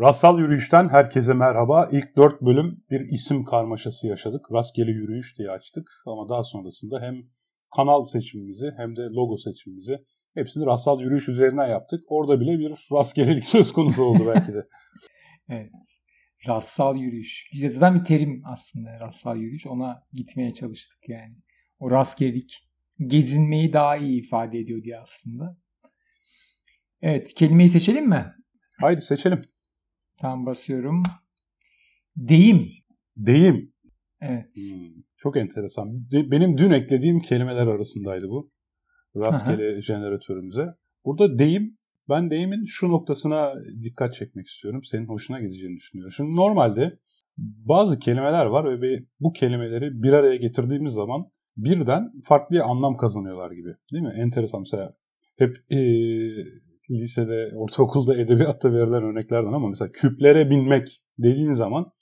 Rastsal yürüyüşten herkese merhaba. İlk dört bölüm bir isim karmaşası yaşadık. Rastgele yürüyüş diye açtık ama daha sonrasında hem kanal seçimimizi hem de logo seçimimizi hepsini rastsal yürüyüş üzerine yaptık. Orada bile bir rastgelelik söz konusu oldu belki de. evet. Rastsal yürüyüş. Yazıdan bir terim aslında rastsal yürüyüş. Ona gitmeye çalıştık yani. O rastgelelik gezinmeyi daha iyi ifade ediyor diye aslında. Evet kelimeyi seçelim mi? Haydi seçelim. Tam basıyorum. Deyim. Deyim. Evet. Hmm, çok enteresan. De, benim dün eklediğim kelimeler arasındaydı bu. Rastgele Aha. jeneratörümüze. Burada deyim, ben deyimin şu noktasına dikkat çekmek istiyorum. Senin hoşuna gideceğini düşünüyorum. Şimdi normalde bazı kelimeler var ve bu kelimeleri bir araya getirdiğimiz zaman birden farklı bir anlam kazanıyorlar gibi. Değil mi? Enteresan mesela hep ee, lisede, ortaokulda edebiyatta verilen örneklerden ama mesela küplere binmek dediğin zaman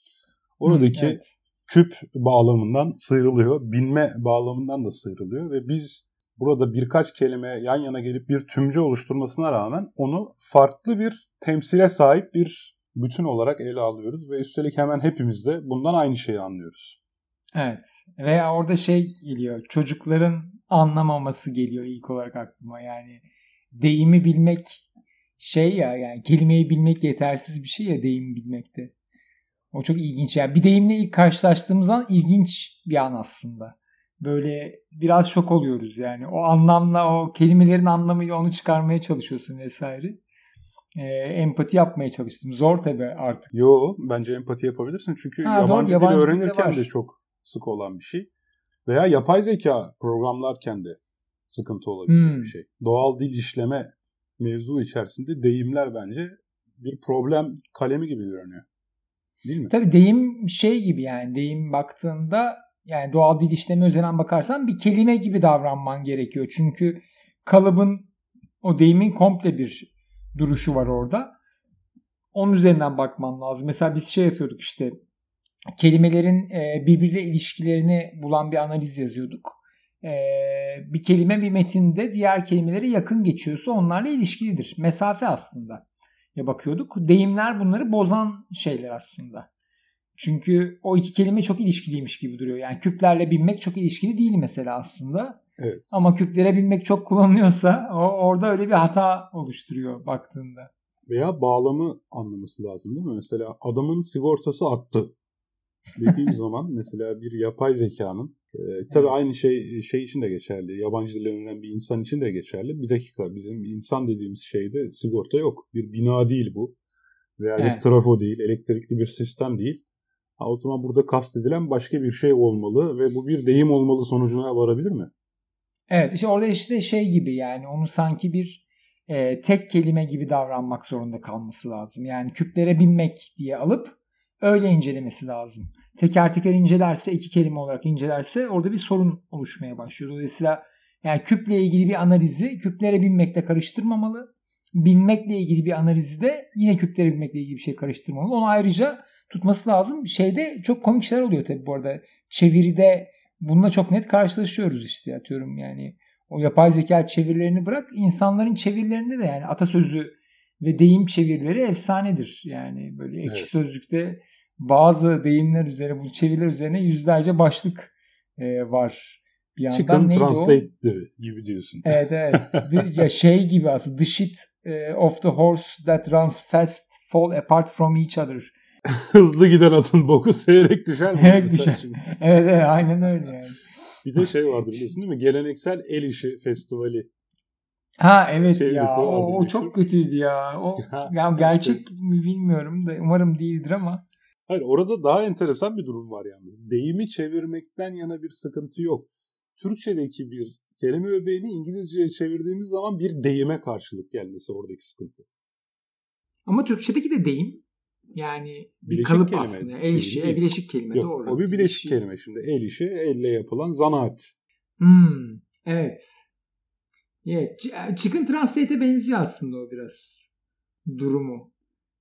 oradaki evet. küp bağlamından sıyrılıyor, binme bağlamından da sıyrılıyor ve biz burada birkaç kelime yan yana gelip bir tümce oluşturmasına rağmen onu farklı bir temsile sahip bir bütün olarak ele alıyoruz ve üstelik hemen hepimiz de bundan aynı şeyi anlıyoruz. Evet. Veya orada şey geliyor. Çocukların anlamaması geliyor ilk olarak aklıma. Yani deyimi bilmek şey ya yani kelimeyi bilmek yetersiz bir şey ya deyimi bilmekte. O çok ilginç. Yani bir deyimle ilk karşılaştığımız an ilginç bir an aslında. Böyle biraz şok oluyoruz yani. O anlamla, o kelimelerin anlamıyla onu çıkarmaya çalışıyorsun vesaire. Ee, empati yapmaya çalıştım. Zor tabii artık. Yo bence empati yapabilirsin. Çünkü ha, yabancı, doğru, yabancı dil öğrenirken de, de çok sık olan bir şey. Veya yapay zeka programlarken de sıkıntı olabilecek hmm. bir şey. Doğal dil işleme mevzu içerisinde deyimler bence bir problem kalemi gibi görünüyor. Değil mi? Tabii deyim şey gibi yani deyim baktığında yani doğal dil işleme üzerinden bakarsan bir kelime gibi davranman gerekiyor. Çünkü kalıbın o deyimin komple bir duruşu var orada. Onun üzerinden bakman lazım. Mesela biz şey yapıyorduk işte kelimelerin birbiriyle ilişkilerini bulan bir analiz yazıyorduk e, bir kelime bir metinde diğer kelimelere yakın geçiyorsa onlarla ilişkilidir. Mesafe aslında ya bakıyorduk. Deyimler bunları bozan şeyler aslında. Çünkü o iki kelime çok ilişkiliymiş gibi duruyor. Yani küplerle binmek çok ilişkili değil mesela aslında. Evet. Ama küplere binmek çok kullanılıyorsa o, orada öyle bir hata oluşturuyor baktığında. Veya bağlamı anlaması lazım değil mi? Mesela adamın sigortası attı dediğim zaman mesela bir yapay zekanın e, tabii evet. aynı şey şey için de geçerli. Yabancı dil öğrenen bir insan için de geçerli. Bir dakika bizim insan dediğimiz şeyde sigorta yok. Bir bina değil bu. Veya evet. bir trafo değil, elektrikli bir sistem değil. Ha, o zaman burada kastedilen başka bir şey olmalı ve bu bir deyim olmalı sonucuna varabilir mi? Evet işte orada işte şey gibi yani onu sanki bir e, tek kelime gibi davranmak zorunda kalması lazım. Yani küplere binmek diye alıp öyle incelemesi lazım teker teker incelerse iki kelime olarak incelerse orada bir sorun oluşmaya başlıyor. Dolayısıyla yani küple ilgili bir analizi küplere binmekle karıştırmamalı. Binmekle ilgili bir analizi de yine küplere binmekle ilgili bir şey karıştırmamalı. Onu ayrıca tutması lazım. Şeyde çok komik şeyler oluyor tabii bu arada. Çeviride bununla çok net karşılaşıyoruz işte atıyorum yani. O yapay zeka çevirilerini bırak insanların çevirilerinde de yani atasözü ve deyim çevirileri efsanedir. Yani böyle ekşi evet. sözlükte bazı deyimler üzerine, bu çeviriler üzerine yüzlerce başlık e, var. Bir yandan Chicken Translate gibi diyorsun. Evet evet. ya şey gibi aslında the shit e, of the horse that runs fast fall apart from each other. Hızlı giden atın boku seyrek düşer mi? Seyrek düşer. evet evet aynen öyle yani. Bir de şey vardı biliyorsun değil mi? Geleneksel el işi festivali. Ha evet ya. O, o çok kötüydü ya. O ya gerçek işte. mi bilmiyorum da umarım değildir ama. Hayır orada daha enteresan bir durum var yalnız. Deyimi çevirmekten yana bir sıkıntı yok. Türkçedeki bir kelime öbeğini İngilizceye çevirdiğimiz zaman bir deyime karşılık gelmesi oradaki sıkıntı. Ama Türkçedeki de deyim. Yani bir bileşik kalıp kelime, aslında. El işi, değil. bileşik kelime Yok, doğru. O bir bileşik işi. kelime şimdi. El işi, elle yapılan zanaat. Hmm, evet. Evet. Chicken Translate'e benziyor aslında o biraz. Durumu.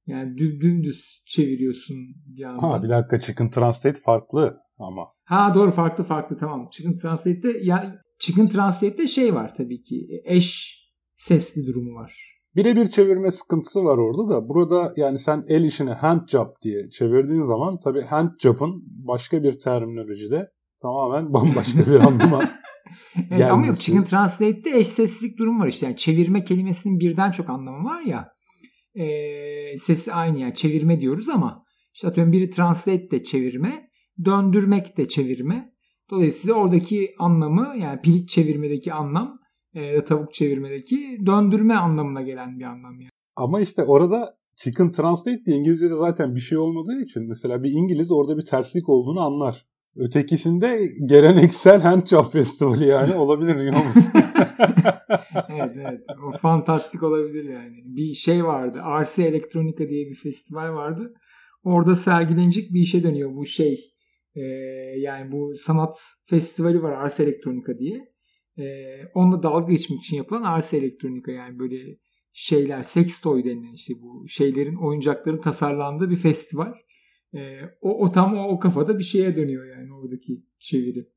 Yani dümdüz çeviriyorsun bir anda. Ha bir dakika Chicken Translate farklı ama. Ha doğru farklı farklı tamam. Chicken Translate'te ya Chicken Translate'te şey var tabii ki eş sesli durumu var. Birebir çevirme sıkıntısı var orada da. Burada yani sen el işini hand job diye çevirdiğin zaman tabii hand job'ın başka bir terminolojide tamamen bambaşka bir anlama evet, ama yok Chicken Translate'de eş seslilik durum var işte. Yani çevirme kelimesinin birden çok anlamı var ya. E, sesi aynı yani çevirme diyoruz ama işte atıyorum biri translate de çevirme, döndürmek de çevirme. Dolayısıyla oradaki anlamı yani pilik çevirmedeki anlam e, tavuk çevirmedeki döndürme anlamına gelen bir anlam yani. Ama işte orada chicken translate diye İngilizce'de zaten bir şey olmadığı için mesela bir İngiliz orada bir terslik olduğunu anlar. Ötekisinde geleneksel handjob festivali yani olabilir musun? evet evet. O fantastik olabilir yani. Bir şey vardı. RC Elektronika diye bir festival vardı. Orada sergilenecek bir işe dönüyor bu şey. Ee, yani bu sanat festivali var Ars Elektronika diye. Ee, onunla dalga geçmek için yapılan Ars Elektronika yani böyle şeyler, sex toy denilen işte bu şeylerin, oyuncakların tasarlandığı bir festival. Ee, o, o tam o, o kafada bir şeye dönüyor yani oradaki çeviri.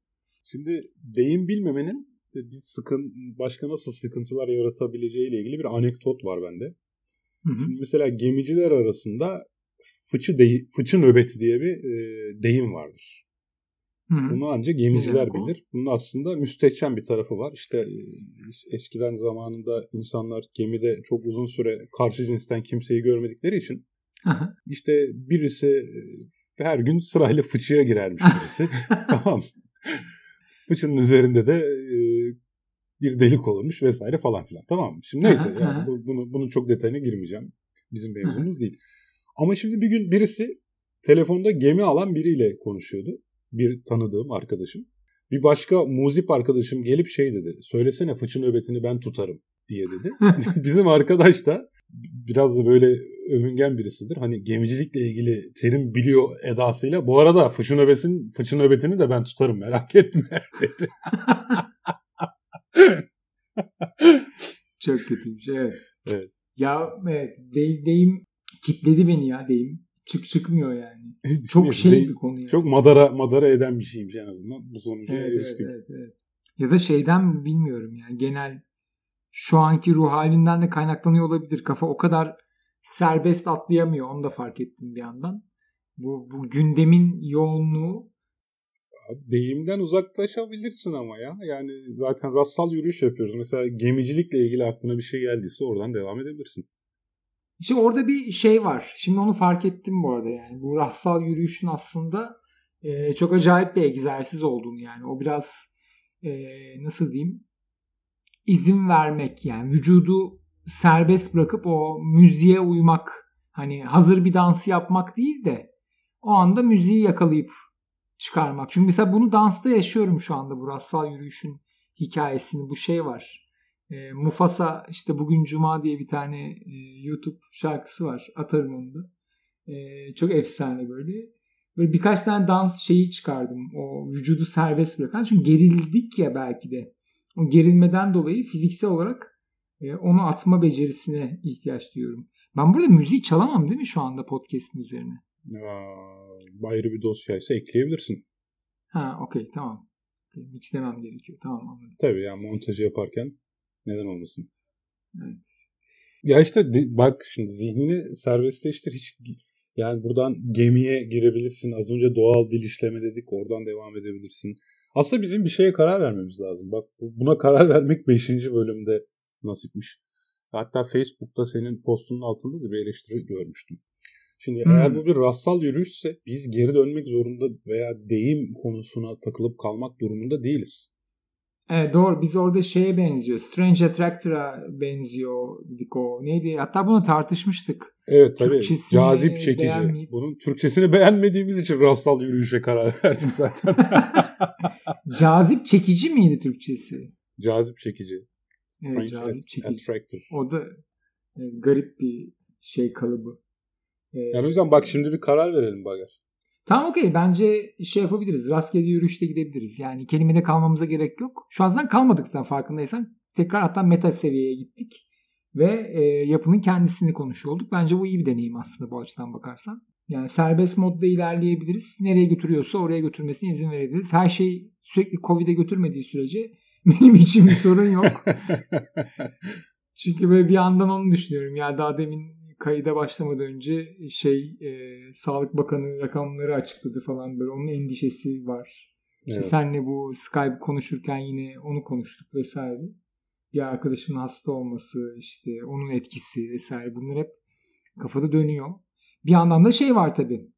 Şimdi deyim bilmemenin bir sıkın başka nasıl sıkıntılar yaratabileceği ile ilgili bir anekdot var bende. Hı hı. Şimdi mesela gemiciler arasında fıçı de, fıçı nöbeti diye bir e, deyim vardır. Hı-hı. Bunu ancak gemiciler ne bilir. Bunun aslında müstehcen bir tarafı var. İşte e, eskiden zamanında insanlar gemide çok uzun süre karşı cinsten kimseyi görmedikleri için. İşte birisi e, her gün sırayla fıçıya girermiş birisi. tamam. Fıçının üzerinde de e, bir delik olurmuş vesaire falan filan. Tamam mı? Şimdi neyse yani aha. bunu bunun çok detayına girmeyeceğim. Bizim mevzumuz değil. Ama şimdi bir gün birisi telefonda gemi alan biriyle konuşuyordu. Bir tanıdığım arkadaşım. Bir başka muzip arkadaşım gelip şey dedi. Söylesene fıçı nöbetini ben tutarım diye dedi. Bizim arkadaş da biraz da böyle övüngen birisidir. Hani gemicilikle ilgili terim biliyor edasıyla. Bu arada fıçı, nöbetin, fıçı nöbetini de ben tutarım merak etme dedi. Çok kötüymüş evet. Evet. Ya evet de, deyim kitledi beni ya deyim. Çık çıkmıyor yani. Çok şey bir konu yani. Çok madara madara eden bir şeymiş en azından. Bu sonuca evet, eriştik. Evet, evet, evet. Ya da şeyden bilmiyorum yani genel şu anki ruh halinden de kaynaklanıyor olabilir. Kafa o kadar serbest atlayamıyor. Onu da fark ettim bir yandan. Bu, bu gündemin yoğunluğu deyimden uzaklaşabilirsin ama ya. Yani zaten rastsal yürüyüş yapıyoruz. Mesela gemicilikle ilgili aklına bir şey geldiyse oradan devam edebilirsin. İşte orada bir şey var. Şimdi onu fark ettim bu arada yani. Bu rastsal yürüyüşün aslında e, çok acayip bir egzersiz olduğunu yani. O biraz e, nasıl diyeyim izin vermek yani vücudu serbest bırakıp o müziğe uymak hani hazır bir dansı yapmak değil de o anda müziği yakalayıp çıkarmak. Çünkü mesela bunu dansta yaşıyorum şu anda bu rastsal yürüyüşün hikayesini bu şey var. E, Mufasa işte bugün Cuma diye bir tane e, YouTube şarkısı var. Atarım onu da. E, çok efsane böyle. Böyle birkaç tane dans şeyi çıkardım. O vücudu serbest bırakan. Çünkü gerildik ya belki de. O gerilmeden dolayı fiziksel olarak e, onu atma becerisine ihtiyaç duyuyorum. Ben burada müziği çalamam değil mi şu anda podcast'in üzerine? Ya, ayrı bir dosyaysa ekleyebilirsin. Ha okey tamam. Mixlemem gerekiyor. Tamam anladım. Tabii yani montajı yaparken neden olmasın? Evet. Ya işte bak şimdi zihnini serbestleştir. Hiç yani buradan gemiye girebilirsin. Az önce doğal dil işleme dedik. Oradan devam edebilirsin. Aslında bizim bir şeye karar vermemiz lazım. Bak buna karar vermek 5. bölümde nasipmiş. Hatta Facebook'ta senin postunun altında da bir eleştiri görmüştüm. Şimdi hmm. eğer bu bir rastsal yürüyüşse biz geri dönmek zorunda veya deyim konusuna takılıp kalmak durumunda değiliz. Evet doğru. Biz orada şeye benziyor. Strange Attractor'a benziyor o. Neydi? Hatta bunu tartışmıştık. Evet tabii. Türkçesini Cazip çekici. Beğenmeyip... Bunun Türkçesini beğenmediğimiz için rastsal yürüyüşe karar verdik zaten. Cazip çekici miydi Türkçesi? Cazip çekici. Evet, cazip çekici. Attractor. O da e, garip bir şey kalıbı. Ee, yani o yüzden bak şimdi bir karar verelim Bagar. Tamam okey bence şey yapabiliriz. Rastgele yürüyüşte gidebiliriz. Yani kelimede kalmamıza gerek yok. Şu an kalmadık sen farkındaysan. Tekrar hatta meta seviyeye gittik. Ve e, yapının kendisini konuşuyor olduk. Bence bu iyi bir deneyim aslında bu açıdan bakarsan. Yani serbest modda ilerleyebiliriz. Nereye götürüyorsa oraya götürmesine izin verebiliriz. Her şey sürekli Covid'e götürmediği sürece benim için bir sorun yok. Çünkü böyle bir yandan onu düşünüyorum. Ya daha demin kayıda başlamadan önce şey e, Sağlık Bakanı rakamları açıkladı falan böyle onun endişesi var. Evet. senle bu Skype konuşurken yine onu konuştuk vesaire. Bir arkadaşımın hasta olması işte onun etkisi vesaire bunlar hep kafada dönüyor. Bir yandan da şey var tabii.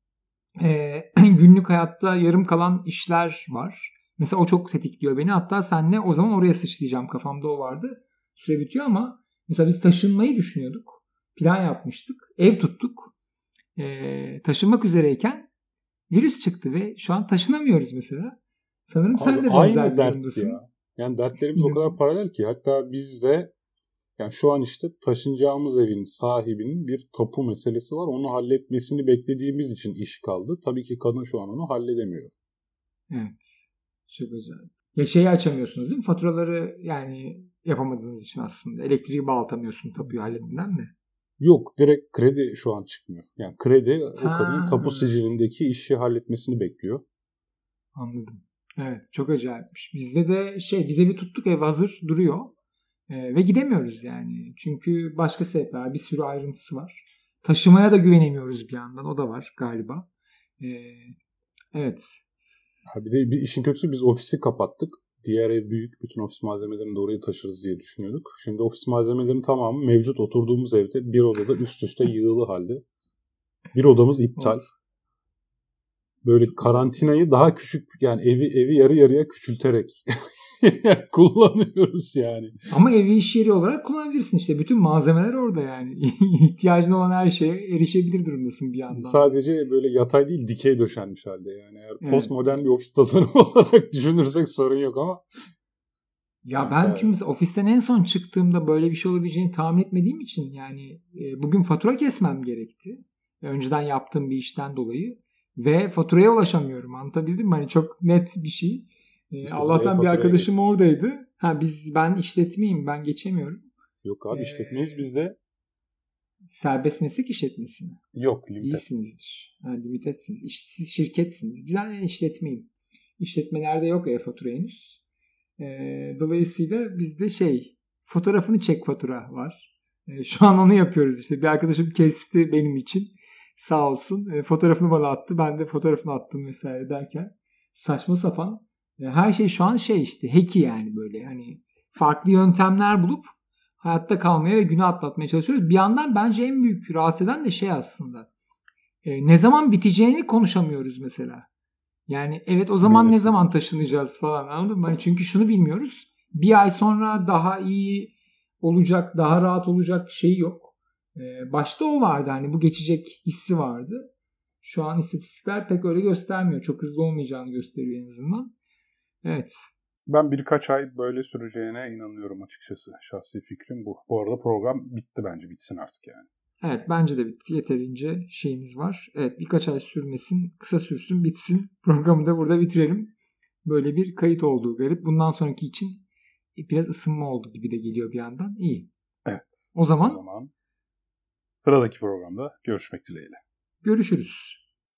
E, günlük hayatta yarım kalan işler var. Mesela o çok tetikliyor beni. Hatta senle o zaman oraya sıçrayacağım. Kafamda o vardı. Süre bitiyor ama mesela biz taşınmayı düşünüyorduk. Plan yapmıştık. Ev tuttuk. E, taşınmak üzereyken virüs çıktı ve şu an taşınamıyoruz mesela. Sanırım Abi, sen de benzer bir durumdasın. Ya. Yani dertlerimiz o kadar paralel ki hatta biz de yani şu an işte taşınacağımız evin sahibinin bir tapu meselesi var. Onu halletmesini beklediğimiz için iş kaldı. Tabii ki kadın şu an onu halledemiyor. Evet. Çok güzel. Ya şeyi açamıyorsunuz değil mi? Faturaları yani yapamadığınız için aslında. Elektriği bağlatamıyorsun tapuyu halletmeden mi? Yok direkt kredi şu an çıkmıyor. Yani kredi o kadının tapu sicilindeki işi halletmesini bekliyor. Anladım. Evet çok acayipmiş. Bizde de şey bize bir tuttuk ev hazır duruyor. Ee, ve gidemiyoruz yani. Çünkü başka sebepler bir sürü ayrıntısı var. Taşımaya da güvenemiyoruz bir yandan. O da var galiba. Ee, evet. Ha bir de bir işin kötüsü biz ofisi kapattık. Diğer ev büyük. Bütün ofis malzemelerini de oraya taşırız diye düşünüyorduk. Şimdi ofis malzemelerinin tamamı mevcut oturduğumuz evde bir odada üst üste yığılı halde. Bir odamız iptal. Böyle karantinayı daha küçük yani evi evi yarı yarıya küçülterek kullanıyoruz yani. Ama evi iş yeri olarak kullanabilirsin işte. Bütün malzemeler orada yani. İhtiyacın olan her şeye erişebilir durumdasın bir yandan. Sadece böyle yatay değil dikey döşenmiş halde yani. Eğer evet. postmodern bir ofis tasarımı olarak düşünürsek sorun yok ama. Ya ben çünkü mesela ofisten en son çıktığımda böyle bir şey olabileceğini tahmin etmediğim için yani e, bugün fatura kesmem gerekti. Önceden yaptığım bir işten dolayı ve faturaya ulaşamıyorum. Anlatabildim mi? Hani çok net bir şey. Ee, işte Allah'tan bir arkadaşım geçtik. oradaydı. Ha biz ben işletmeyim ben geçemiyorum. Yok abi ee, işletmeyiz biz de. Serbest meslek işletmesi mi? Yok limited. Değilsinizdir. Ha, limitetsiniz. İş, siz şirketsiniz. Biz hani işletmeyim. İşletmelerde yok e-fatura henüz. E, dolayısıyla bizde şey fotoğrafını çek fatura var. E, şu an onu yapıyoruz işte. Bir arkadaşım kesti benim için. Sağ olsun. E, fotoğrafını bana attı. Ben de fotoğrafını attım vesaire derken. Saçma sapan her şey şu an şey işte heki yani böyle hani farklı yöntemler bulup hayatta kalmaya ve günü atlatmaya çalışıyoruz. Bir yandan bence en büyük rahatsız eden de şey aslında. E, ne zaman biteceğini konuşamıyoruz mesela. Yani evet o zaman evet. ne zaman taşınacağız falan anladın mı? Hani çünkü şunu bilmiyoruz. Bir ay sonra daha iyi olacak, daha rahat olacak şey yok. Ee, başta o vardı hani bu geçecek hissi vardı. Şu an istatistikler pek öyle göstermiyor. Çok hızlı olmayacağını gösteriyor en azından. Evet. Ben birkaç ay böyle süreceğine inanıyorum açıkçası. Şahsi fikrim bu. Bu arada program bitti bence. Bitsin artık yani. Evet bence de bitti. Yeterince şeyimiz var. Evet birkaç ay sürmesin, kısa sürsün, bitsin. Programı da burada bitirelim. Böyle bir kayıt olduğu garip. Bundan sonraki için biraz ısınma oldu gibi de geliyor bir yandan. İyi. Evet. O zaman, o zaman sıradaki programda görüşmek dileğiyle. Görüşürüz.